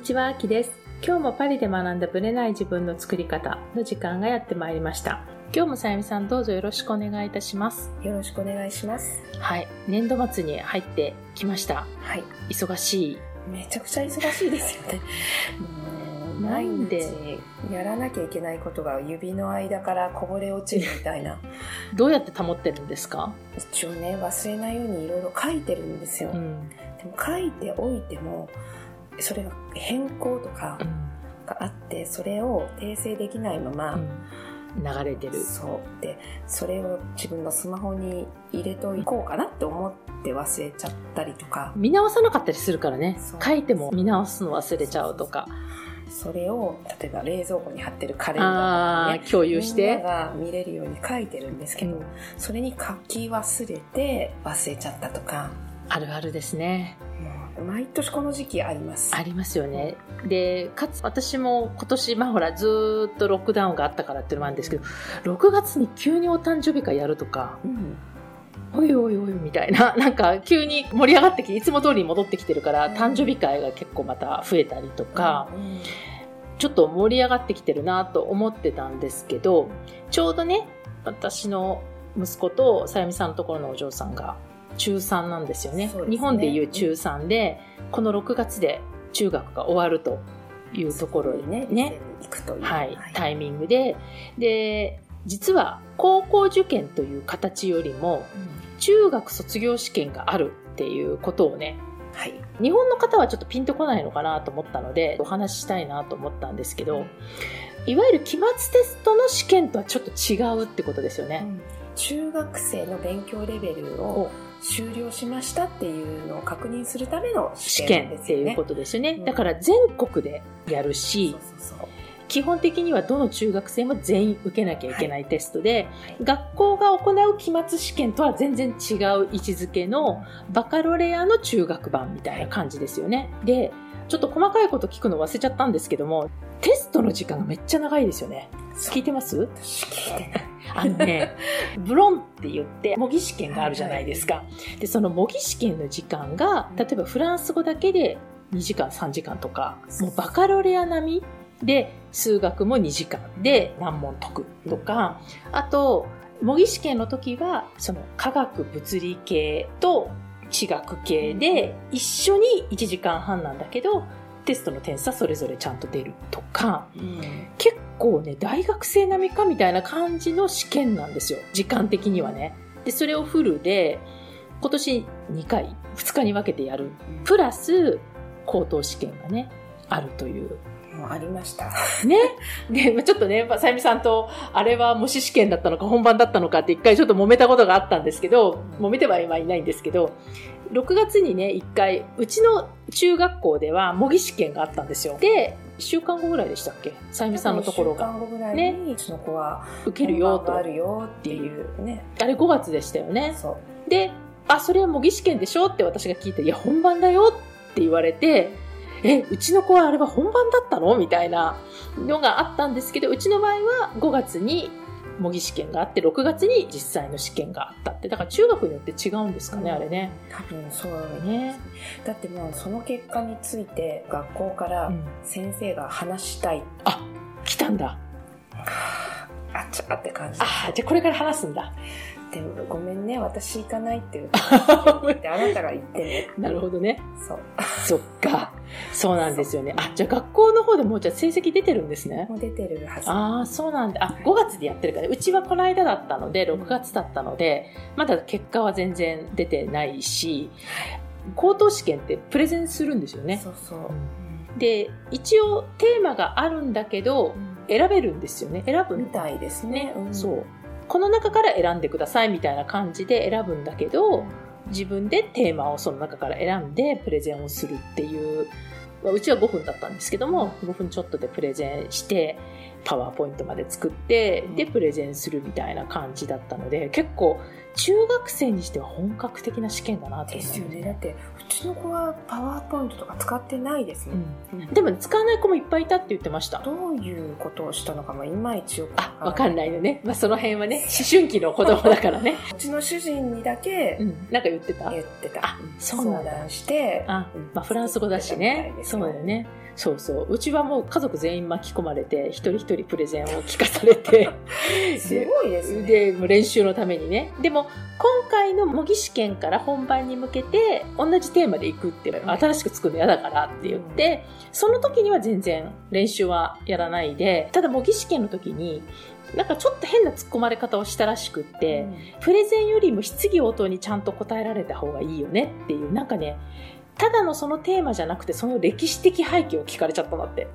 こんにちは、あきです。今日もパリで学んだブレない自分の作り方の時間がやってまいりました。今日もさゆみさんどうぞよろしくお願いいたします。よろしくお願いします。はい。年度末に入ってきました。はい。忙しい。めちゃくちゃ忙しいですよね。なんで？日やらなきゃいけないことが指の間からこぼれ落ちるみたいな。どうやって保ってるんですか？一応ね、忘れないようにいろいろ書いてるんですよ。うん。でも書いておいても、それが変更とかうん。があって、それを訂正できないまま、うん流れてる。そう。で、それを自分のスマホに入れといこうかなって思って忘れちゃったりとか、見直さなかったりするからね。書いても見直すの忘れちゃうとか。それを例えば冷蔵庫に貼ってるカレンダーね共有しみんなて。が見れるように書いてるんですけど、うんそれに書き忘れて忘れちゃったとかあるあるですね。もう毎年この時期ありますありますよね。で、かつ私も今年、まあほら、ずーっとロックダウンがあったからっていうのもあるんですけど、6月に急にお誕生日会やるとか、うんおいおいおいみたいな、なんか急に盛り上がってきて、いつも通りに戻ってきてるから、うん誕生日会が結構また増えたりとか、うんちょっと盛り上がってきてるなと思ってたんですけど、ちょうどね、私の息子とさゆみさんのところのお嬢さんが中3なんですよね。ね。日本でいう中3で、この6月で中学が終わるというところにね。ね、行くという、はい、タイミングで、で、実は高校受験という形よりも、うん。中学卒業試験があるっていうことをね、はい。日本の方はちょっとピンとこないのかなと思ったので、お話ししたいなと思ったんですけど、いわゆる期末テストの試験とはちょっと違うってことですよね。中学生の勉強レベルを終了しましたっていうのを確認するための試試験験っていうことですよね。うんだから全国でやるし基本的にはどの中学生も全員受けなきゃいけないテストで、はい学校が行う期末試験とは全然違う位置づけのバカロレアの中学版みたいな感じですよね。で、ちょっと細かいこと聞くの忘れちゃったんですけども、テストの時間がめっちゃ長いですよね。聞いてます？私聞いてない。あのね、ブロンって言って模擬試験があるじゃないですか。で、その模擬試験の時間が、例えばフランス語だけで2時間、3時間とか、もうバカロレア並みで、数学も2時間で何問解くとか、あと、模擬試験の時は、その科学物理系と地学系で一緒に1時間半なんだけど、テストの点差それぞれちゃんと出るとか、結構ね、大学生並みかみたいな感じの試験なんですよ。時間的にはね。で、それをフルで、今年2回、2日に分けてやる。プラス、口頭試験がね、あるという。もうありましたね。で、まあちょっとね、まあさゆみさんと、あれは模試試験だったのか本番だったのかって一回ちょっと揉めたことがあったんですけど、揉めては今いないんですけど、6月にね、一回、うちの中学校では模擬試験があったんですよ。で、1週間後ぐらいでしたっけ？さゆみさんのところ1週が間後ぐらいにうちの子は受けるよと。あるよっていうねあれ5月でしたよね。で、あ、それは模擬試験でしょって私が聞いて、いや、本番だよって言われて、え、うちの子はあれは本番だったの？みたいなのがあったんですけど、うちの場合は5月に模擬試験があって、6月に実際の試験があったって。だから中学によって違うんですかね、うんあれね。多分そうね。だってもうその結果について学校からうん先生が話したい、あ、来たんだ。あっちゃって感じあ、じゃあこれから話すんだ。でもごめんね私行かないって言って あなたが言ってねなるほどね。そうそっか。そうなんですよね。あ、じゃあ学校の方でもうじゃあ成績出てるんですね。もう出てるはずああ、そうなんだ。あ、5月でやってるから、うちはこの間だったので、6月だったので、まだ結果は全然出てないし、口頭試験ってプレゼンするんですよね。そうそう、で、一応テーマがあるんだけど、選べるんですよね。選ぶみたいですねね、そう。この中から選んでくださいみたいな感じで選ぶんだけど、自分でテーマをその中から選んでプレゼンをするっていう、まあうちは5分だったんですけども、5分ちょっとでプレゼンして、パワーポイントまで作って、で、プレゼンするみたいな感じだったので、結構、中学生にしては本格的な試験だなと思ですよね。だってうちの子はパワーポイントとか使ってないですもん、うん。でも、使わない子もいっぱいいたって言ってました。どういうことをしたのかもいまいちよくあ、わかんないよね。まあ、その辺はね、思春期の子供だからね。うちの主人にだけうん。なんか言ってた？言ってた、あそうなんだ。相談してあ、まあ、フランス語だしね。そうだよね。そうそう。うちはもう家族全員巻き込まれて、一人一人プレゼンを聞かされて、すごいですね。で、もう練習のためにね。でも、今回の模擬試験から本番に向けて、同じテーマで行くって、新しく作るの嫌だからって言って、その時には全然練習はやらないで、ただ模擬試験の時に、なんかちょっと変な突っ込まれ方をしたらしくって、プレゼンよりも質疑応答にちゃんと答えられた方がいいよねっていう、なんかね、ただのそのテーマじゃなくて、その歴史的背景を聞かれちゃったんだって。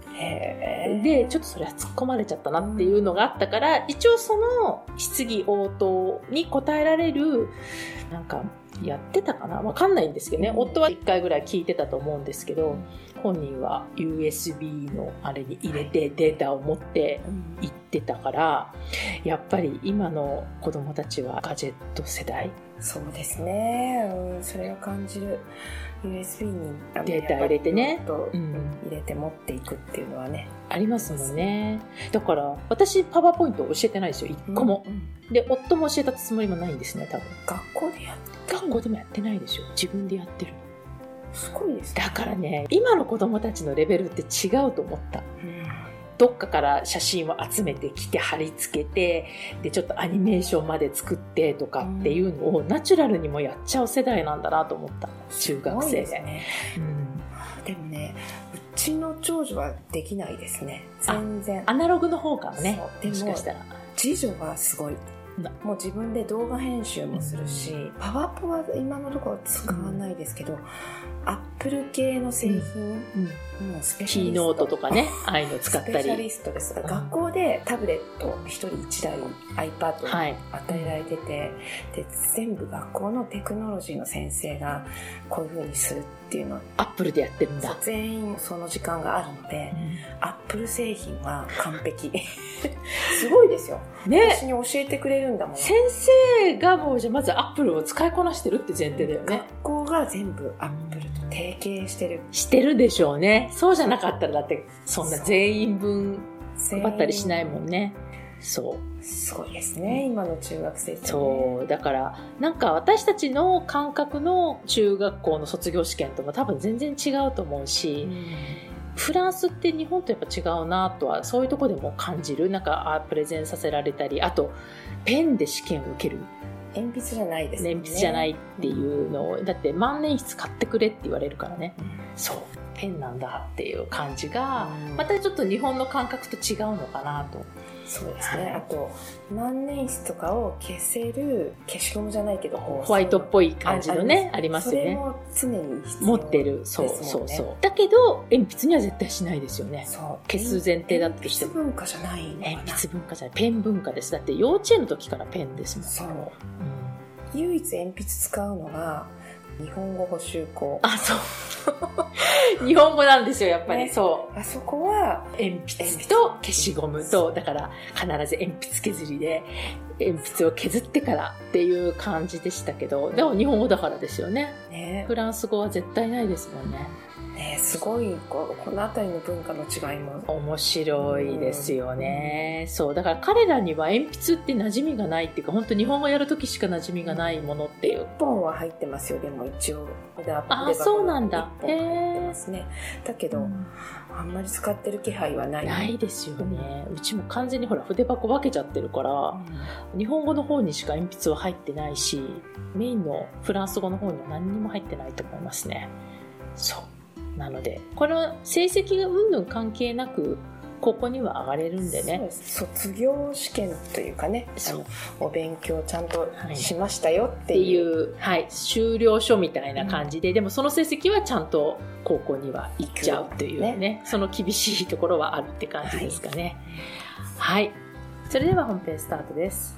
で、ちょっとそれは突っ込まれちゃったなっていうのがあったから、一応その質疑応答に答えられる、なんか、やってたかな？わかんないんですけどね。うん夫は一回ぐらい聞いてたと思うんですけど、本人は USB のあれに入れてデータを持ってうん行ってたから、やっぱり今の子供たちはガジェット世代。そうですね、うん、それを感じる USB にデータ入れてね。入れて持っていくっていうのはね。ありますもんね。だから、私パワーポイント教えてないですよ。一個も。うんで、夫も教えたつもりもないんですね、多分。学校でやって学校でもやってないでしょ？自分でやってるすごいですね。だからね今の子供たちのレベルって違うと思った。うんどっかから写真を集めてきて貼り付けてでちょっとアニメーションまで作ってとかっていうのをナチュラルにもやっちゃう世代なんだなと思った。中学生で。ね。うん、でもねうちの長女はできないですね。全然。アナログの方からねでももしかしたら。次女はすごい。なもう自分で動画編集もするし、うパワポは今のところ使わないですけど、アップル系の製品、うん。もうスペシャリスト。キーノートとかねああいうの使ったスペシャリりストです、ん学校でタブレット1人1台 iPad 与えられてて、で全部学校のテクノロジーの先生がこういう風にするっていうのアップルでやってるんだ、全員その時間があるのでアップル製品は完璧。すごいですよ。ね。私に教えてくれるんだもん。先生がもうじゃあまずアップルを使いこなしてるって前提だよね。学校が全部アップルと提携してるしてるでしょうね。そうじゃなかったらだってそんな全員分配ったりしないもんね。そう。すごいですね今の中学生ってねそう。だから、なんか私たちの感覚の中学校の卒業試験とも多分全然違うと思うし、フランスって日本とやっぱ違うなとは、そういうとこでも感じる。なんか、あプレゼンさせられたり、あと、ペンで試験を受ける。鉛筆じゃないですね鉛筆じゃないっていうのを、だって万年筆買ってくれって言われるからね。うんそう。ペンなんだっていう感じが、うんまたちょっと日本の感覚と違うのかなと。そうですね、はいあと万年筆とかを消せる消しゴムじゃないけどホワイトっぽい感じのね、あありますよね。それも常に必要持ってる。そうねそうそう。だけど、鉛筆には絶対しないですよね。そう消す前提だとしても鉛筆文化じゃない鉛筆文化じゃない、ペン文化です。だって幼稚園の時からペンですもん。そううん唯一鉛筆使うのが日本語補習校あ、そう。日本語なんですよ、やっぱり。ねそう。あそこは鉛筆と消しゴムと、だから必ず鉛筆削りで鉛筆を削ってからっていう感じでしたけど、でも日本語だからですよね。ねフランス語は絶対ないですもんね。ねすごいこの辺りの文化の違いも面白いですよね。そう。だから彼らには鉛筆って馴染みがないっていうか、本当日本語やるときしか馴染みがないものっていう。1本は入ってますよでも一応筆あそうなんだ入ってますねだけど、うんあんまり使ってる気配はないないですよね。うちも完全にほら筆箱分けちゃってるから、日本語の方にしか鉛筆は入ってないし、メインのフランス語の方には何にも入ってないと思いますね。そう。なので、これは成績がうんぬん関係なく、ここには上がれるんでね。そうです。卒業試験というかねあそう。のお勉強ちゃんとはいしましたよっっててい、いうう、はい、終了書みたいな感じで、でもその成績はちゃんと高校には行っちゃうというね、ね。その厳しいところはあるって感じですかね。はい。それでは本編スタートです。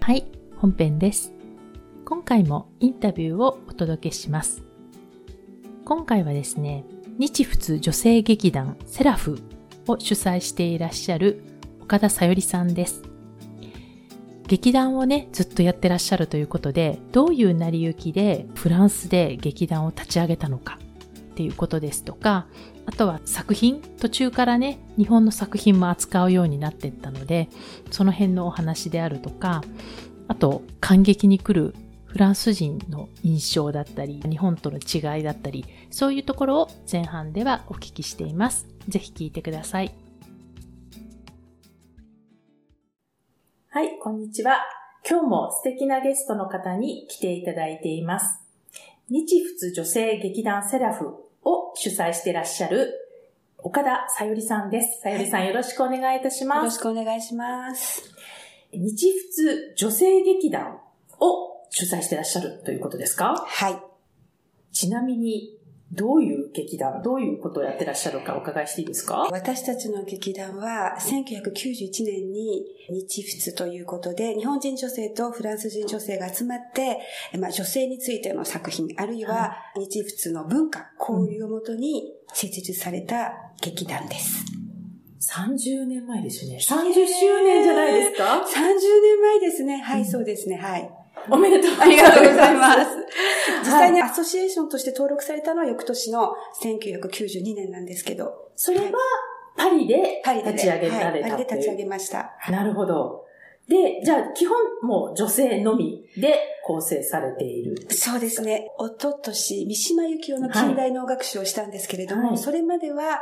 はい、本編です。今回もインタビューをお届けします。今回はですね、日仏女性劇団セラフを主催していらっしゃる岡田さよりさんです。劇団をね、ずっとやってらっしゃるということで、どういう成り行きでフランスで劇団を立ち上げたのかっていうことですとか、あとは作品、途中からね、日本の作品も扱うようになってったので、その辺のお話であるとか、あと、感激に来るフランス人の印象だったり、日本との違いだったり、そういうところを前半ではお聞きしています。ぜひ聞いてください。はい、こんにちは。今日も素敵なゲストの方に来ていただいています。日仏女性劇団セラフを主催していらっしゃる岡田さゆりさんです。さゆりさんよろしくお願いいたしよます。ろしくお願いします。日仏女性劇団を主催していらっしゃるということですか？はい。ちなみに、どういう劇団、どういうことをやってらっしゃるかお伺いしていいですか？私たちの劇団は1991年に日仏ということで日本人女性とフランス人女性が集まって、まあ、女性についての作品あるいは日仏の文化、交流をもとに設立された劇団です。30年前ですよね。30周年じゃないですか？30年前ですね。はい、うんそうですね。はい。おめでとうありがとうございます。実際はいにアソシエーションとして登録されたのは翌年の1992年なんですけど、それはパリでパリで立ち上げられはい、たっていう。パリで立ち上げました。なるほど。で、じゃあ基本もう女性のみで構成されている。そうですね。おととし、三島由紀夫の近代能楽師をしたんですけれども、はいそれまでは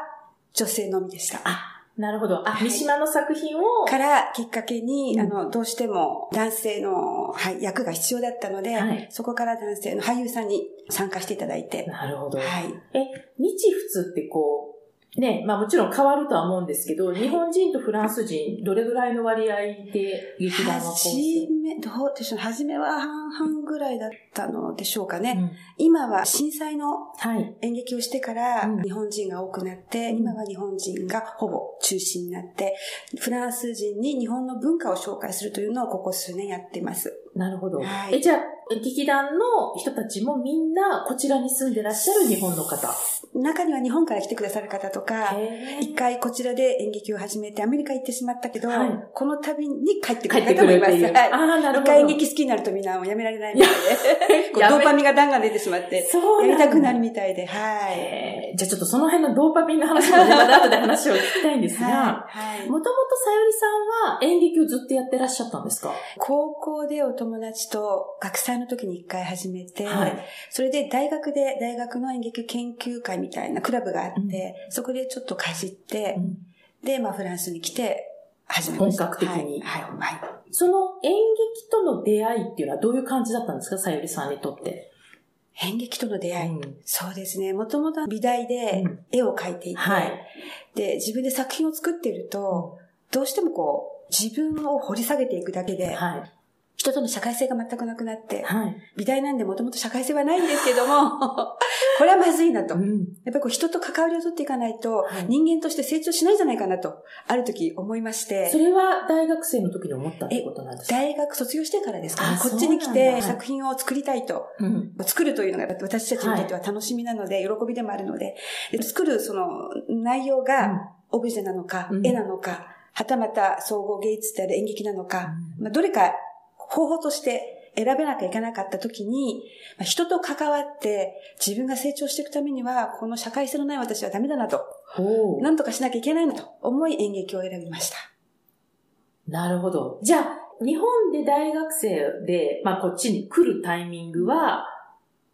女性のみでした。あ、なるほど。あ、はい三島の作品を、からきっかけに、うんあの、どうしても男性の、はい、役が必要だったので、はいそこから男性の俳優さんに参加していただいて、なるほど。はい。え、日仏ってこう、ね、まあもちろん変わるとは思うんですけど、日本人とフランス人、どれぐらいの割合で劇団は構初成め、どうでしょう、初めは半々ぐらいだったのでしょうかね。うん今は震災のはい。演劇をしてからうん日本人が多くなって、うん今は日本人がほぼ中心になって、フランス人に日本の文化を紹介するというのをここ数年やってます。なるほど。はいえ、じゃあ、劇団の人たちもみんなこちらに住んでらっしゃる日本の方。中には日本から来てくださる方とか、一回こちらで演劇を始めてアメリカ行ってしまったけど、はいこの旅に帰ってくる方もいます。いう。はいああ、なるほど。一回演劇好きになるとみんなもうやめられないみたいで、ドーパミンがガンガン出てしまって、そうやりたくなるみたいで、はい。じゃあちょっとその辺のドーパミンの話もね、また後で話を聞きたいんですが、もともとさゆりさんは演劇をずっとやってらっしゃったんですか？高校でお友達と学祭の時に一回始めて、はいそれで大学で大学の演劇研究会みたいなクラブがあって、うんそこでちょっとかじって、うんで、まあフランスに来て始めました。本格的にはい。はい。はいその演劇との出会いっていうのはどういう感じだったんですか？さゆりさんにとって。演劇との出会い。うんそうですね。もともと美大でうん絵を描いていて、はいで、自分で作品を作っていると、どうしてもこう、自分を掘り下げていくだけで、はい。人との社会性が全くなくなって、はい。美大なんでもともと社会性はないんですけども、これはまずいなと。やっん。ぱりこう人と関わりを取っていかないと、はい人間として成長しないんじゃないかなと、ある時思いましてそ、れは大学生の時に思ったってことなんですか？大学卒業してからですかねあ、こっちに来て作品を作りたいと。うん。作るというのが私たちにとっては楽しみなので、喜びでもあるので、で作るその内容がオブジェなのか、うん絵なのか、はたまた総合芸術である演劇なのか、うんまあ、どれか方法として選べなきゃいけなかった時に、まあ、人と関わって自分が成長していくためには、この社会性のない私はダメだなと、なんとかしなきゃいけないなと思い演劇を選びました。なるほど。じゃあ、日本で大学生で、まあこっちに来るタイミングは、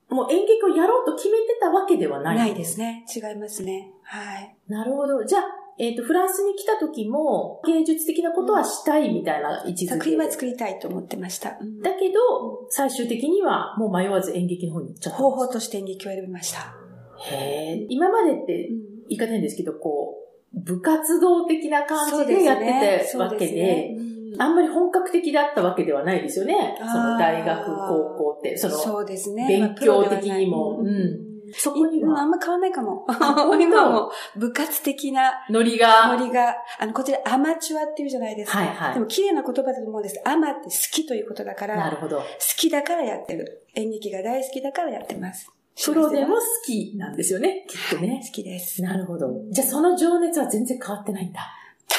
もう演劇をやろうと決めてたわけではない。ないです。ね。違いますね。はい。なるほど。じゃあ、えっ、と、フランスに来た時も、芸術的なことはしたいみたいな位置づけ。作品は作りたいと思ってました。うんだけど、最終的にはもう迷わず演劇の方に行っちゃった方法として演劇を選びました。へえ。今までってうん言い方変ですけど、こう、部活動的な感じでやってたわけで、あんまり本格的だったわけではないですよね。その大学、高校って。その、そうですね。勉強的にもまあうんそこには、うんあんま変わんないかも。今はもう部活的なノリが、ノリが、あの、こちらアマチュアっていうじゃないですか。はいはいでも綺麗な言葉だと思うんです。アマって好きということだから、好なるほど。きだからやってる。演劇が大好きだからやってます。プロでも好きなんですよね、きっとね。好きです。なるほど。じゃあその情熱は全然変わってないんだ。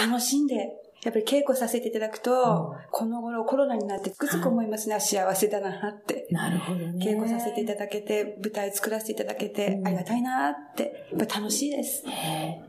楽しんで、やっぱり稽古させていただくと、うんこの頃コロナになってつくづく思いますね。あ幸せだなって。なるほどね。稽古させていただけて、舞台作らせていただけてう、んありがたいなって、やっぱり楽しいです。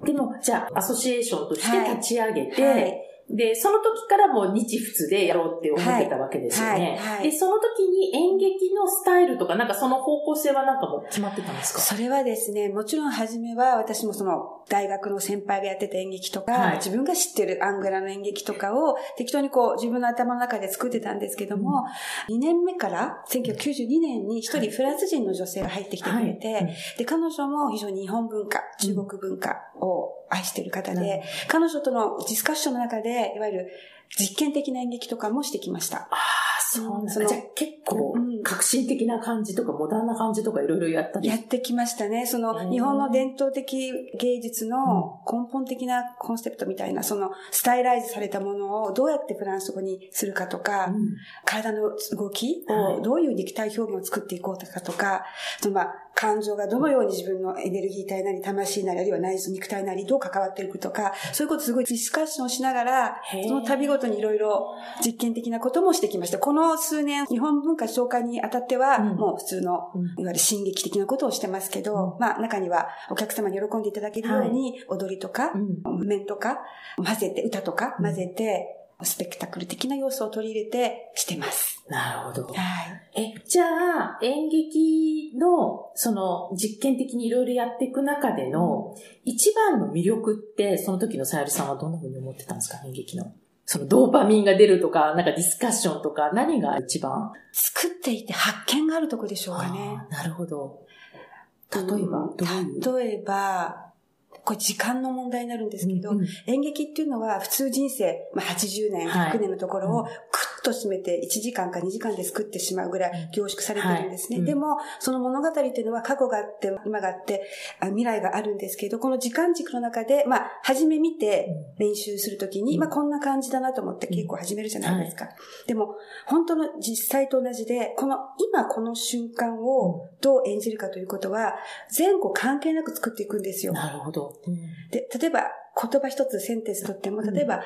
でも、じゃあ、アソシエーションとして立ち上げて、はいで、その時からもう日仏でやろうって思ってたわけですよね。はいはい。で、その時に演劇のスタイルとか、なんかその方向性はなんかもう決まってたんですか？それはですね、もちろん初めは私もその大学の先輩がやってた演劇とか、はい。自分が知ってるアングラの演劇とかを適当にこう自分の頭の中で作ってたんですけども、2年目から1992年に一人フランス人の女性が入ってきてくれて、はい。で、彼女も非常に日本文化、中国文化を愛している方で、うん。彼女とのディスカッションの中で、いわゆる実験的な演劇とかもしてきました。ああ、そうなんだ。そのじゃあ結構うん、革新的な感じとか、モダンな感じとかいろいろやったり。やってきましたね。そうんの日本の伝統的芸術の根本的なコンセプトみたいな、そのスタイライズされたものをどうやってフランス語にするかとか、うん体の動きはいをどういう肉体表現を作っていこうとかとか、そのまあ感情がどのように自分のエネルギー体なり魂なりあるいは内臓肉体なりどう関わっていくとか、そういうことすごいディスカッションをしながら、その旅ごとにいろいろ実験的なこともしてきました。この数年、日本文化紹介にあたっては、うんもう普通のうんいわゆる進撃的なことをしてますけど、まあ中にはお客様に喜んでいただけるように踊りとか、うん面とか、混ぜて、歌とかうん混ぜて、スペクタクル的な要素を取り入れてしてます。なるほど。はい。え、じゃあ、演劇の、その、実験的にいろいろやっていく中での、一番の魅力って、その時のさゆりさんはどんな風に思ってたんですか、演劇の。その、ドーパミンが出るとか、なんかディスカッションとか、何が一番？作っていて発見があるとこでしょうかね。なるほど。例えば、どう例えば、これ時間の問題になるんですけど、うんうん。演劇っていうのは普通人生、まあ、80年、はい。100年のところをうん。クッと締めて1時間か2時間で作ってしまうぐらい凝縮されてるんですね。はい。うん。でも、その物語っていうのは過去があって、今があって、あ未来があるんですけど、この時間軸の中で、まあ、初め見て練習するときに、うん。まあ、こんな感じだなと思って稽古を始めるじゃないですか。でも、本当の実際と同じで、この今この瞬間をどう演じるかということは、前後関係なく作っていくんですよ。なるほど。うん。で、例えば言葉一つセンテンスとっても、例えば、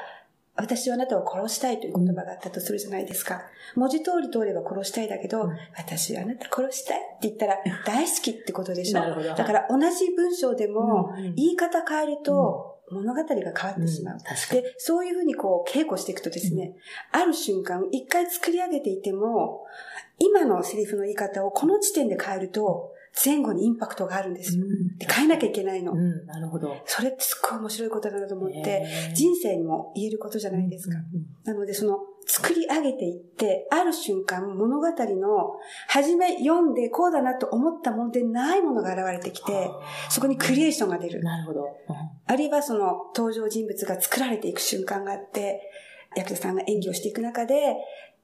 私はあなたを殺したいという言葉があったとするじゃないですか。文字通り通れば殺したいだけど、うん私はあなた殺したいって言ったら大好きってことでしょ。なるほど。だから同じ文章でもうんうん言い方変えると物語が変わってしまう。ん確かに。で、そういうふうにこう稽古していくとですね、ある瞬間、一回作り上げていても、今のセリフの言い方をこの時点で変えると、前後にインパクトがあるんですよ。うんで、変えなきゃいけないの。うん、なるほど。それってすっごい面白いことだなと思って、人生にも言えることじゃないですか。なので、その、作り上げていって、ある瞬間、物語の、初め読んでこうだなと思ったものでないものが現れてきて、そこにクリエーションが出る。なるほど。うんあるいはその登場人物が作られていく瞬間があって、役者さんが演技をしていく中で、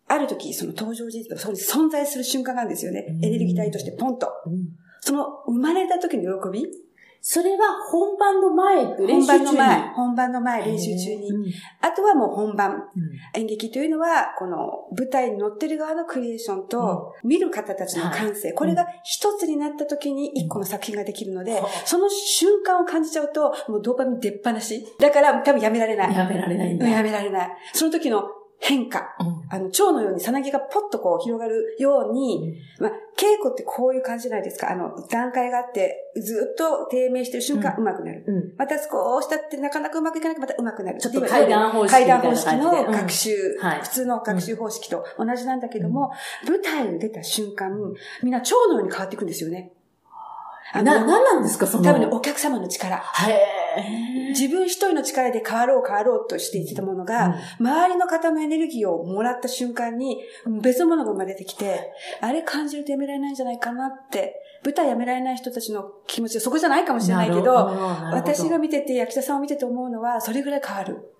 ある時、その登場人物がそこに存在する瞬間があるんですよね。うんエネルギー体としてポンと。うんその生まれた時の喜び？それは本番の前練本習中に番の前、本番の前、練習中に。うんあとはもう本番。うん演劇というのは、この舞台に乗ってる側のクリエーションと、見る方たちの感性、これが一つになった時に一個の作品ができるので、うんその瞬間を感じちゃうと、もうドーパミン出っ放し。だから多分やめられない。やめられないやめられない。その時の変化。うんあの、蝶のようにさなぎがポッとこう広がるように、まあ、稽古ってこういう感じじゃないですか。あの、段階があって、ずっと低迷してる瞬間、う上手くなる。うん。また少し経ってなかなかうまくいかなくてまた上手くなる。ちょっと階段方式みたいな階段方式の学習、うんはい普通の学習方式と同じなんだけども、舞台に出た瞬間、みんな蝶のように変わっていくんですよね。あな、の、なんなんですか、その。多分ね、お客様の力。へー自分一人の力で変わろう変わろうとしていたものが、周りの方のエネルギーをもらった瞬間に、別のものが生まれてきて、あれ感じるとやめられないんじゃないかなって、舞台やめられない人たちの気持ちはそこじゃないかもしれないけど、私が見てて、役者さんを見てて思うのは、それぐらい変わる。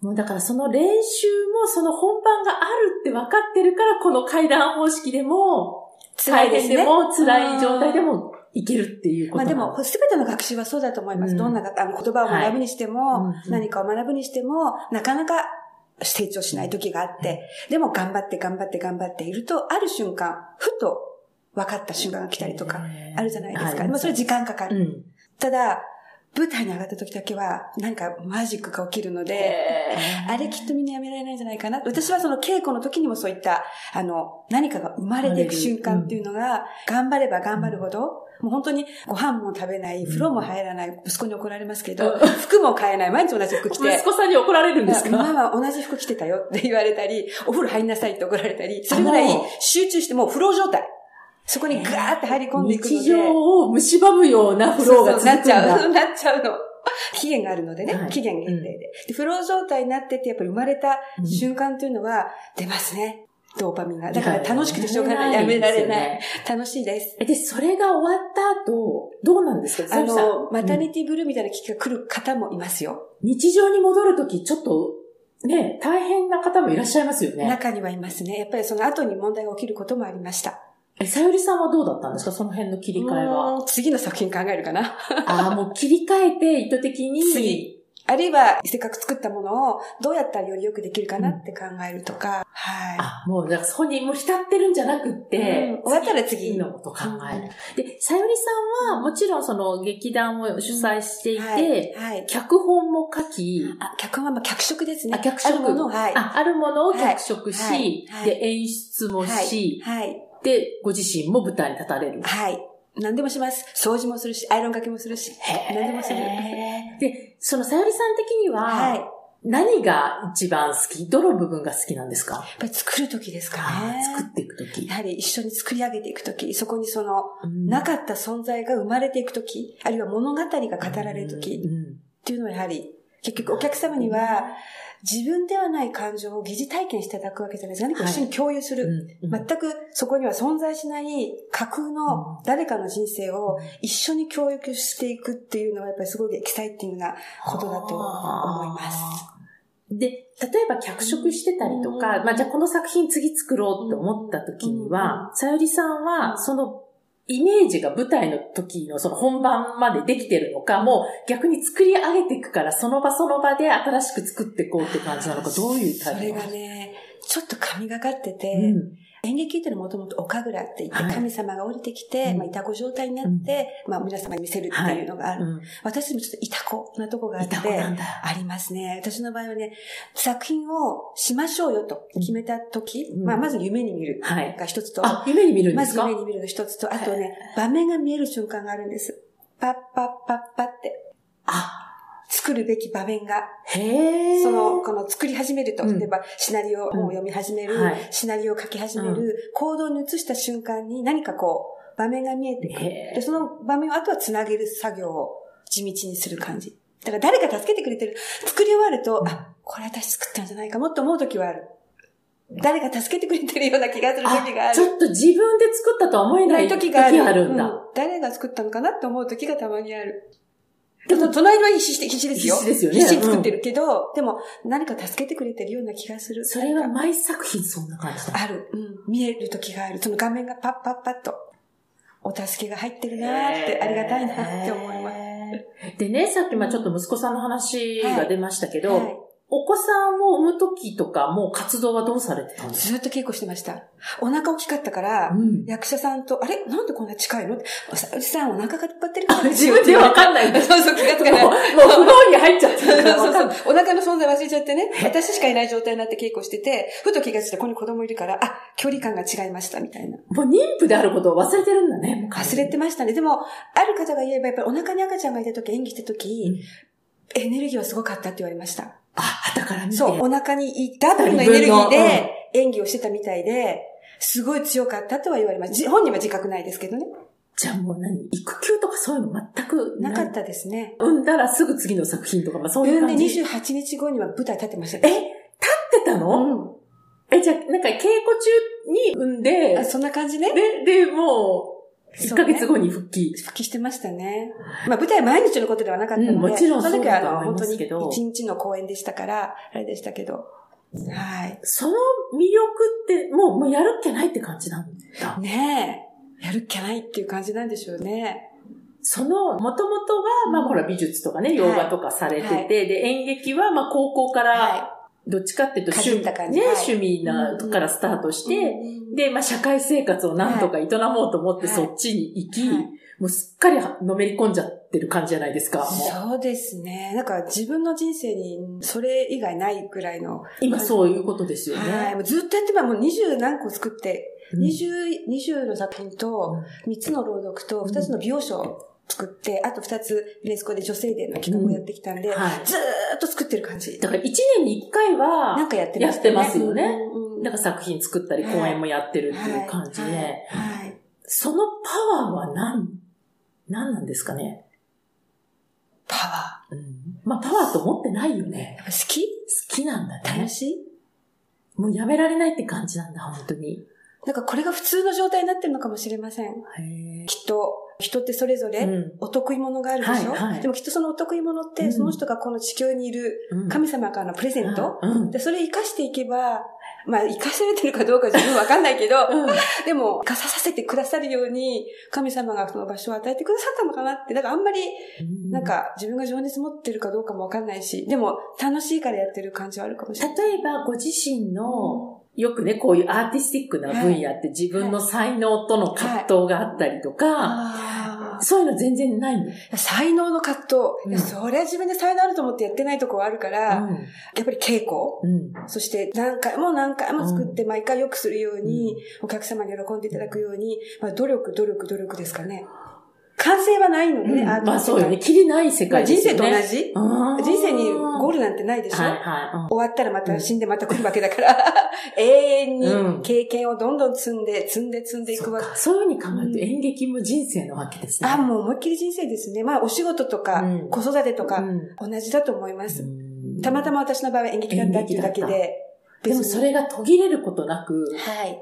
もうだからその練習もその本番があるって分かってるから、この階段方式でも、大変でも辛い状態でもいけるっていうことまあでも、すべての学習はそうだと思います。うんどんなあの言葉を学ぶにしても、はいうん何かを学ぶにしても、なかなか成長しない時があって、でも頑張って頑張って頑張っていると、ある瞬間、ふと分かった瞬間が来たりとか、あるじゃないですか。はいでもそれ時間かかる。うん。ただ、舞台に上がった時だけは、なんかマジックが起きるので、あれきっとみんなやめられないんじゃないかな。私はその稽古の時にもそういった、あの、何かが生まれていく瞬間っていうのが、頑張れば頑張るほど、もう本当にご飯も食べない、風呂も入らない、息子に怒られますけど、うん。服も買えない、毎日同じ服着て。息子さんに怒られるんですか？ママ同じ服着てたよって言われたり、お風呂入んなさいって怒られたり、それぐらい集中してもうフロー状態。そこにガーって入り込んでいくので。日常を蝕むようなフローが続くなっちゃう。なっちゃうの。期限があるのでね、はい期限限定で,、で。フロー状態になってて、やっぱり生まれた瞬間っていうのは出ますね。ドーパミンが。だから楽しくてしょうがない。やめられない。楽しいです。で、それが終わった後、どうなんですか？あの、マタニティブルーみたいな危機が来る方もいますよ。日常に戻るとき、ちょっと、ね、大変な方もいらっしゃいますよね。中にはいますね。やっぱりその後に問題が起きることもありました。え、さゆりさんはどうだったんですか？その辺の切り替えは。次の作品考えるかな。ああ、もう切り替えて意図的に。次あるいは、せっかく作ったものをどうやったらよりよくできるかなって考えるとか、はい。あ、もう、だからそこにもう浸ってるんじゃなくって、うん終わったら次のこと考える。で、さゆりさんはもちろんその劇団を主催していて、はい。はい。脚本も書き、あ、脚本はまあ脚色ですね。あ脚色あるものをはい。ああるものを脚色し、はいで、演出もし、はい。で、ご自身も舞台に立たれる。はい。何でもします。掃除もするし、アイロンかけもするし。何でもする。で、そのさゆりさん的には、はい。やっ何が一番好き？どの部分が好きなんですか？ぱり作る時ですかね。作っていくとき。やはり一緒に作り上げていく時、そこにその、うんなかった存在が生まれていく時、あるいは物語が語られる時うんっていうのはやはり、結局お客様には自分ではない感情を疑似体験していただくわけじゃないですか。何か一緒に共有する。うん全くそこには存在しない架空の誰かの人生を一緒に教育していくっていうのはやっぱりすごいエキサイティングなことだと思います。で、例えば脚色してたりとか、うんまあじゃあこの作品次作ろうって思った時には、さゆりさんは、その、イメージが舞台の時のその本番までできてるのか、もう逆に作り上げていくから、その場その場で新しく作っていこうって感じなのか、どういうタイプそれがね、ちょっと神がかってて、うん演劇っていうのはもともとお神楽って言って、はい。神様が降りてきて、うん。まあ、いた子状態になって、まあ、皆様に見せるっていうのがある。うん。私もちょっといた子なとこがあって。ありますね。私の場合はね、作品をしましょうよと決めた時、うん。まあ、まず夢に見るはい。が一つと、あ、夢に見るんでますずか夢に見るの一つと、あとね、場面が見える瞬間があるんです。パッパッパッパって、あ、作るべき場面が、へえ。その、この作り始めると、うん例えばシナリオを読み始める、はいシナリオを書き始める、行動に移した瞬間に何かこう、場面が見えてくる。へで、その場面をあとはつなげる作業を地道にする感じ。だから誰か助けてくれてる。作り終わると、あ、これ私作ったんじゃないかもって思う時はある。誰か助けてくれてるような気がする時がある。ちょっと自分で作ったとは思えなないい時時がある。があるんだ。うん誰が作ったのかなって思う時がたまにある。でも、隣は必死して、必死ですよ。必死ですよね必死に作ってるけど、でも、何か助けてくれてるような気がする。それは毎作品そんな感じだ。ある。うん。見える時がある。その画面がパッパッパッと、お助けが入ってるなーって、ありがたいなって思います。す。でね、さっきまあちょっと息子さんの話が出ましたけど、はいお子さんを産む時とかもう活動はどうされてたんですか？ずっと稽古してました。お腹大きかったから、うん。役者さんと、あれ？なんでこんな近いの？ってさうちさんお腹がいっぱいってるから自よ分でわかんないんだ。そうそう、気がつかない。もう、もう不動に入っちゃってそうそう。お腹の存在忘れちゃってね。私しかいない状態になって稽古してて、ふと気がついたここに子供いるから、あ、距離感が違いました、みたいな。もう妊婦であることを忘れてるんだね。忘れてましたね。でも、ある方が言えば、やっぱりお腹に赤ちゃんがいた時、演技した時、エネルギーはすごかったって言われました。あ、だから見て。そう、お腹にいダブルのエネルギーで演技をしてたみたいで、すごい強かったとは言われました。じ本人は自覚ないですけどね。じゃあもう何？育休とかそういうの全くなかったですね。産んだらすぐ次の作品とか、まあそういう産んで感じ。え、28日後には舞台立ってました立ね。ってたの、うん。え、じゃあなんか稽古中に産んで、あそんな感じね。で、で、もう、1そうねヶ月後に復帰。復帰してましたね。まあ舞台毎日のことではなかったので、うんもちろんその時はあの、本当に一日の公演でしたから、あれでしたけど。はい。その魅力って、もう、もうやるっきゃないって感じなんだ。ねえ。やるっきゃないっていう感じなんでしょうね。その、もともとは、まあほら美術とかね、洋画とかされてて、はいで、演劇は、まあ高校から、はどっちかっていうとかじった感じね、はい趣味なからスタートして、うんで、まあ、社会生活をなんとか営もうと思ってはいそっちに行き、はいもうすっかりのめり込んじゃってる感じじゃないですか。そうですね。なんか自分の人生にそれ以外ないぐらいの。今そういうことですよはい。ね。もうずっとやってばもう二十何個作って、うん二十、二十の作品と、三つの朗読と、二つの美容書を作って、あと二つユネスコで女性デーの企画をやってきたんで、はい。ずーっと作ってる感じ。だから一年に一回は、なんかやってやってますよね。うんうんなんか作品作ったり、はい公演もやってるっていう感じで、はいはいそのパワーは何、何なんですかね？パワまあ、パワーと思ってないよね。ー。好き？好きなんだね楽。しい？もうやめられないって感じなんだ、本当に。なんかこれが普通の状態になってるのかもしれません。へきっと、人ってそれぞれうん。お得意ものがあるでしょ、はいはい。でもきっとそのお得意ものっうん。て、その人がこの地球にいるうん。神様からのプレゼント、うん。で、それ生かしていけば、まあ、生かされてるかどうか自分わかんないけど、うん。でも、生かさせてくださるように、神様がその場所を与えてくださったのかなって、だからあんまり、なん、か自分が情熱持ってるかどうかもわかんないし、でも、楽しいからやってる感じはあるかもしれない。例えば、ご自身の、よくね、こういうアーティスティックな分野って自分の才能との葛藤があったりとか、あそういうの全然ないの。ー才能の葛藤。いやうんそれは自分で才能あると思ってやってないとこはあるから、やっぱり稽古うん。そして何回も何回も作って毎回良くするように、お客様に喜んでいただくように、まあ、努力、努力、努力ですかね。完成はないのでね、うんアートのまあそうよね。世切りない世界ですよね。生と同じ人生にゴールなんてないでしょ、はいは終わったらまた死んでまた来るわけだから、永遠うんに経験をどんどん積んで、積んで積んでい。いくわけ。そういうふうに考えると演劇も人生なわけですね。あ、もう思いっきり人生ですね。まあお仕事とか、うん子育てとか、うん同じだと思います。うんたまたま私の場合は演劇だったっていうだけで。でもそれが途切れることなく、はい。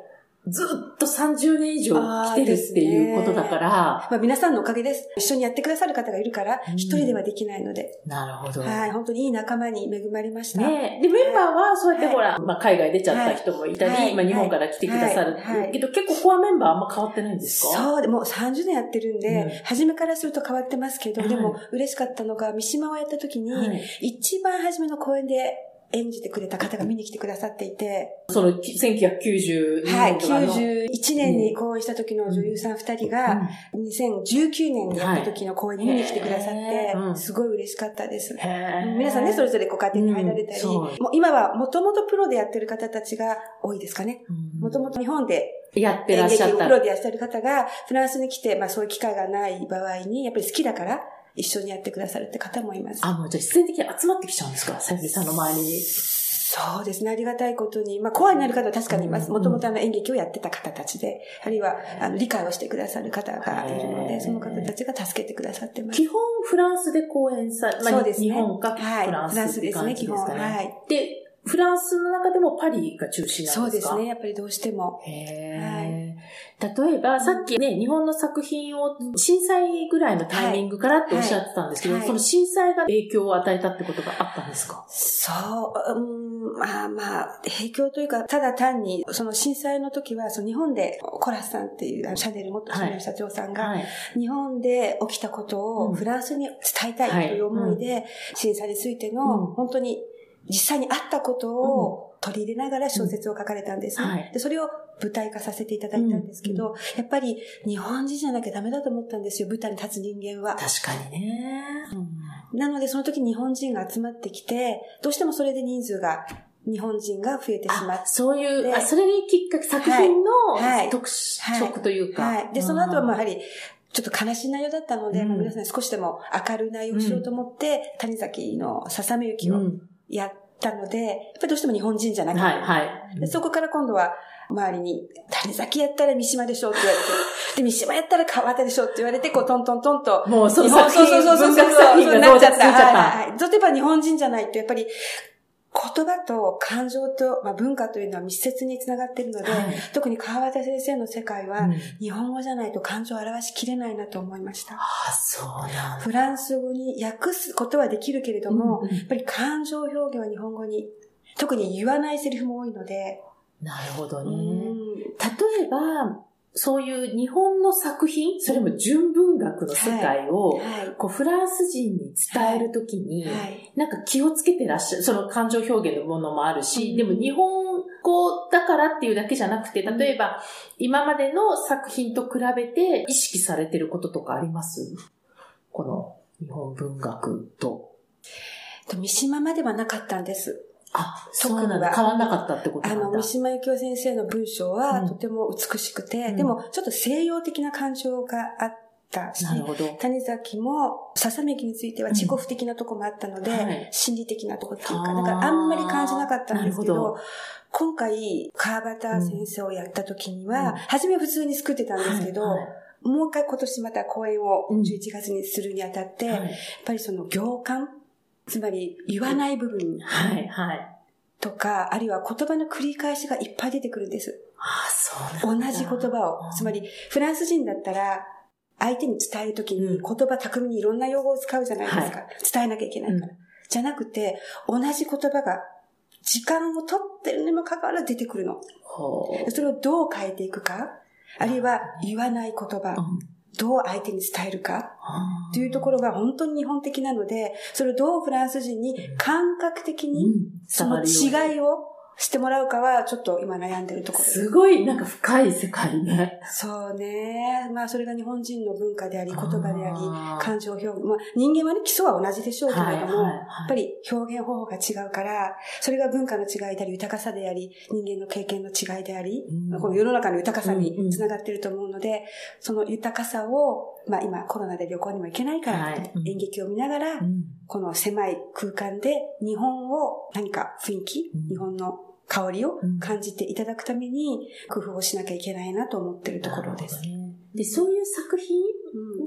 ずっと30年以上来てるっていうことだから、まあ皆さんのおかげです。一緒にやってくださる方がいるからう、ん。一人ではできないので。なるほど。はい。本当にいい仲間に恵まれました。ねで、メンバーはそうやってはい。ほら、まあ海外出ちゃった人もいたり、はい。まあ日本から来てくださる、けど結構コアメンバーあんま変わってないんですか？そうで、もう30年やってるんで、うん。初めからすると変わってますけど、はい。でも嬉しかったのが、三島をやった時に、はい。一番初めの公演で演じてくれた方が見に来てくださっていて、その1992はい、年とかの、91年に公演した時の女優さん2人が、2019年にやった時の公演に見に来てくださっへてすごい嬉しかったです。皆さんね、それぞれご家庭に入られたり、もう今はもともとプロでやってる方たちが多いですかね。うん。もともと日本でやって演らっしゃった。プロでやってる方が、フランスに来て、まあそういう機会がない場合に、やっぱり好きだから、一緒にやってくださるって方もいます。あ、もうじゃあ必然的に集まってきちゃうんですか？さゆりさんの周りに。そうですね、ありがたいことに、まあ、コアになる方は確かにいます。うん。もともとあの演劇をやってた方たちで、あるいはあの理解をしてくださる方がいるので、その方たちが助けてくださってます。基本フランスで公演さ、まあ、そうですね。日本かはいフランスフランスですね。ですか基本。はい。で、フランスの中でもパリが中心なんでか？そうですすね、やっぱりどうしても。へー例えば、さっきね、日本の作品を震災ぐらいのタイミングからっておっしゃってたんですけど、はいはい。その震災が影響を与えたってことがあったんですか？そう、うん、まあまあ、影響というか、ただ単に、その震災の時は、その日本で、コラスさんっていう、シャネル元シャネル社長さんが、はい。日本で起きたことうんをフランスに伝えたいという思いで、震災についてうん。の、本当に実際にあったことを取り入れながら小説を書かれたんですね。はいでそれを舞台化させていただいたんですけど、やっぱり日本人じゃなきゃダメだと思ったんですよ、舞台に立つ人間は。確かにね。なのでその時日本人が集まってきて、どうしてもそれで人数が、日本人が増えてしまってあ、そういう、であ、それがきっかけ、作品のはい特色というか。はい。で、その後はまあやあはり、ちょっと悲しい内容だったので、うんまあ皆さんに少しでも明るい内容をしようと思って、谷崎のささめ雪をうんやったので、やっぱりどうしても日本人じゃなくて、はい、はい。でそこから今度は、周りに、谷崎やったら三島でしょって言われて、で、三島やったら川田でしょって言われて、こう、トントントンと、もうその日本作品、そうそうそうそう文学作品がなっちゃった。はいはいはい。ずっとやっぱ日本人じゃないと、やっぱり、言葉と感情と、まあ、文化というのは密接につながっているので、はい特に川端先生の世界は、うん日本語じゃないと感情を表しきれないなと思いました。あ、そうなんだ。フランス語に訳すことはできるけれども、うんうんやっぱり感情表現は日本語に、特に言わないセリフも多いので、なるほどね。うん例えば、そういう日本の作品、それも純文学の世界を、はい。こうフランス人に伝えるときに、はい。なんか気をつけてらっしゃる、その感情表現のものもあるし、うんでも日本語だからっていうだけじゃなくて、例えば今までの作品と比べて意識されてることとかあります？この日本文学と。と三島まではなかったんです。あ、そうなんだ。変わんなかったってことあの、なんだ。三島由紀夫先生の文章うん。はとても美しくて、うん。でもちょっと西洋的な感情があったし、なるほど。谷崎も、笹めきについては自己負的なとこもあったので、うんはい。心理的なとこっていうか、だからあんまり感じなかったんですけど、ど。今回、川端先生をやった時には、うん。初めは普通に作ってたんですけど、はい。もう一回今年また講演をうん。11月にするにあたって、はい。やっぱりその行間、つまり言わない部分はい、はい。とか、あるいは言葉の繰り返しがいっぱい出てくるんです。あそう。同じ言葉を。つまり、フランス人だったら、相手に伝えるときにうん言葉巧みにいろんな用語を使うじゃないですか。は伝えなきゃいけないから。じゃなくて、同じ言葉が時間を取ってるにもかかわらず出てくるの。それをどう変えていくか、あるいは言わない言葉、うんどう相手に伝えるか、というところが本当に日本的なので、それをどうフランス人に感覚的にうん。その違いをしてもらうかは、ちょっと今悩んでるところです。すごいなんか深い世界ね。そうね。まあ、それが日本人の文化であり、言葉であり感情表現。まあ、人間はね、基礎は同じでしょうけれども、はいはいはいやっぱり表現方法が違うから、それが文化の違いであり、豊かさであり、人間の経験の違いであり、うんまあこの世の中の豊かさうんうんにつながっていると思うので、その豊かさを、まあ今コロナで旅行にも行けないから、はいうん演劇を見ながら、うんこの狭い空間で日本を何か雰囲気、うん。日本の香りをうん感じていただくために工夫をしなきゃいけないなと思っているところです。で、そういう作品うん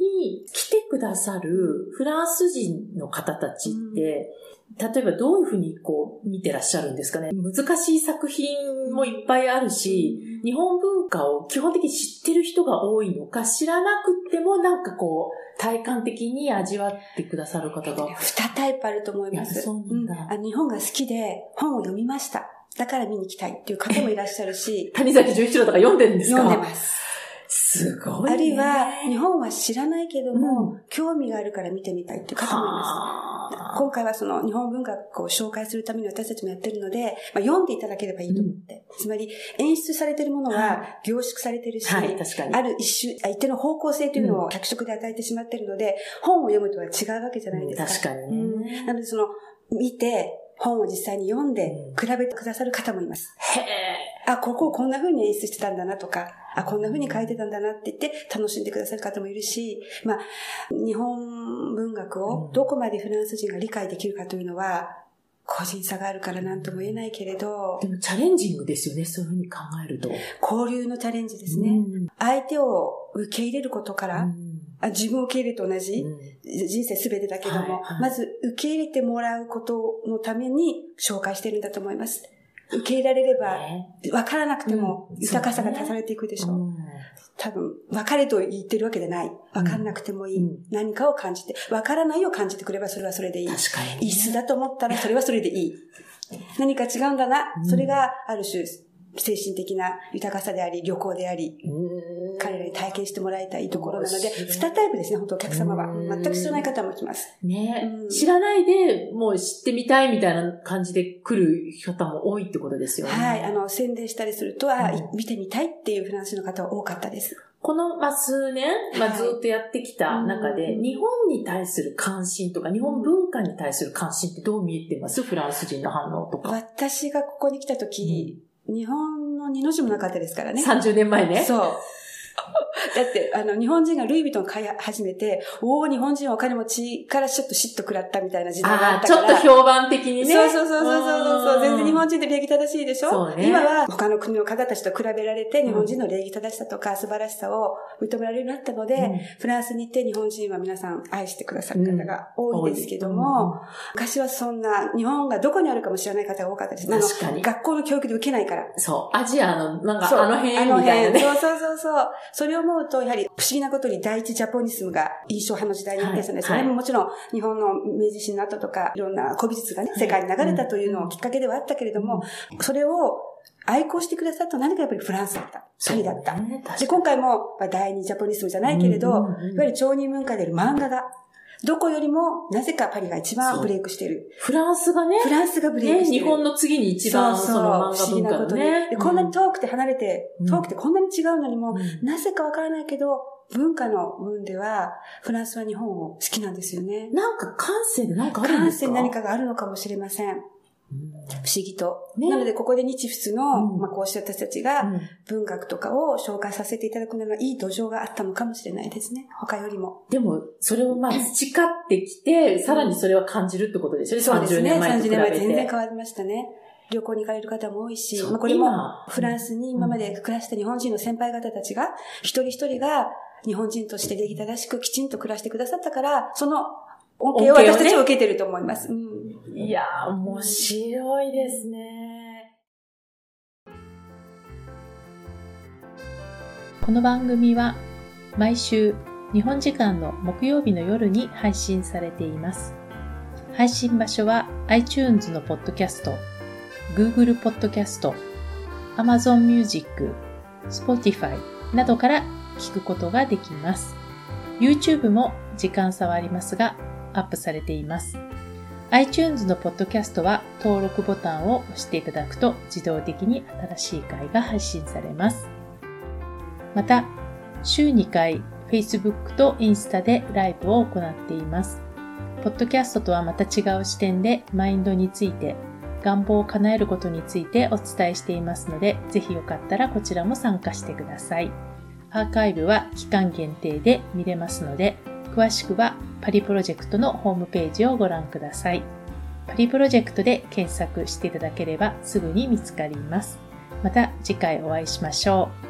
に来てくださるフランス人の方たちって、例えばどういうふうにこう見てらっしゃるんですかね難しい作品もいっぱいあるし、日本文化を基本的に知ってる人が多いのか、知らなくてもなんかこう、体感的に味わってくださる方が。二タイプあると思います。そうなんだうんあ日本が好きで本を読みました。だから見に行きたいっていう方もいらっしゃるし、谷崎潤一郎とか読んでるんですか？読んでます。すごい、ね。あるいは、日本は知らないけども、う興味があるから見てみたいっていう方もいます。は今回はその日本文学を紹介するために私たちもやってるので、まあ、読んでいただければいいと思って。つまり演出されてるものは凝縮されてるし、はい。ある一種、一定の方向性というのを脚色で与えてしまっているので、本を読むとは違うわけじゃないですか。確かにね。うんなのでその、見て、本を実際に読んでうん比べてくださる方もいます。へえ。あ、ここをこんな風に演出してたんだなとか、あ、こんな風に書いてたんだなって言って楽しんでくださる方もいるし、まあ、日本文学をどこまでフランス人が理解できるかというのは、個人差があるから何とも言えないけれどで、もチャレンジングですよね、そういうふうに考えると。交流のチャレンジですね。うん相手を受け入れることから、うんあ自分を受け入れると同じ、うん人生すべてだけども、はいはいまず受け入れてもらうことのために紹介してるんだと思います。受け入れられれば、ね分からなくてもうん豊かさが足されていくでしょう。うん多分、分かれと言ってるわけでない。分からなくてもいい。うん何かを感じて、分からないを感じてくればそれはそれでいい。確かにね。異質だと思ったらそれはそれでいい。何か違うんだな。うんそれがある種、精神的な豊かさであり、旅行であり、うん。彼らに体験してもらいたいところなので、面白い。二タイプですね、本当お客様は。うん全く知らない方も来ます。ね、うん。知らないで、もう知ってみたいみたいな感じで来る方も多いってことですよね。はい、あの、宣伝したりすると、あ、うん。見てみたいっていうフランスの方は多かったです。この、まあ、数年、まあ、はいずっとやってきた中で、うん。日本に対する関心とか、日本文化に対する関心ってどう見えてます？フランス人の反応とか。私がここに来た時、日本の二の字もなかったですからね。30年前ね。そう。だって、あの、日本人がルイ・ヴィトン買い始めて、おお日本人はお金持ちからちょっと嫉妬食らったみたいな時代があっったから。と評判的にね。そうそうそうそうそうそう。全然日本人。人って礼儀正しいでしょ？そうね今は他の国の方たちと比べられて、日本人の礼儀正しさとか素晴らしさを認められるようになったので、うんフランスに行って日本人は皆さん愛してくださる方が多いですけども、昔はそんな、日本がどこにあるかも知らない方が多かったです。確かに学校の教育で受けないから。そう。アジアの、なんかあの辺みたいなね。そうそうそうそう。それを思うと、やはり不思議なことに第一ジャポニスムが印象派の時代にあったんですよね。はいそれももちろん日本の明治維新の後とか、いろんな古美術がね、世界に流れたというのをきっかけではあったけれども、それを愛好してくださった何かやっぱりフランスだった。パリだった。ねで、今回も、まあ、第二ジャポニスムじゃないけれど、いわゆる超人文化である漫画が、どこよりも、なぜかパリが一番ブレイクしている。フランスがね、フランスがブレイね、クしている。日本の次に一番その漫画文化のね。でこんなに遠くて離れて、うん遠くてこんなに違うのにも、うんなぜかわからないけど、文化の分では、フランスは日本を好きなんですよね。なんか感性でなんかあるん感ですか？性に何かがあるのかもしれません。うん不思議と。ねなので、ここで日仏の、うんまあ、こうして私たちがうん文学とかを紹介させていただくのはいい土壌があったのかもしれないですね。他よりも。でも、それをまあ 培ってきて、さらにそれは感じるってことですよね。30そうですね。30年前年前全然て。変わりましたね。旅行に行かれる方も多いし、まあ、これも今フランスに今まで暮らした日本人の先輩方たちが、一人一人が日本人として礼儀正しくきちんと暮らしてくださったから、その恩恵を私たちは受けてると思います。うんいや、面白いですね。この番組は毎週日本時間の木曜日の夜に配信されています。配信場所は iTunes のポッドキャスト、Google ポッドキャスト、Amazon Music、Spotify などから聞くことができます。YouTube も時間差はありますがアップされています。iTunes のポッドキャストは登録ボタンを押していただくと自動的に新しい回が配信されます。また、週2回 Facebook とインスタでライブを行っています。ポッドキャストとはまた違う視点でマインドについて、願望を叶えることについてお伝えしていますので、ぜひよかったらこちらも参加してください。アーカイブは期間限定で見れますので、詳しくはパリプロジェクトのホームページをご覧ください。パリプロジェクトで検索していただければすぐに見つかります。また次回お会いしましょう。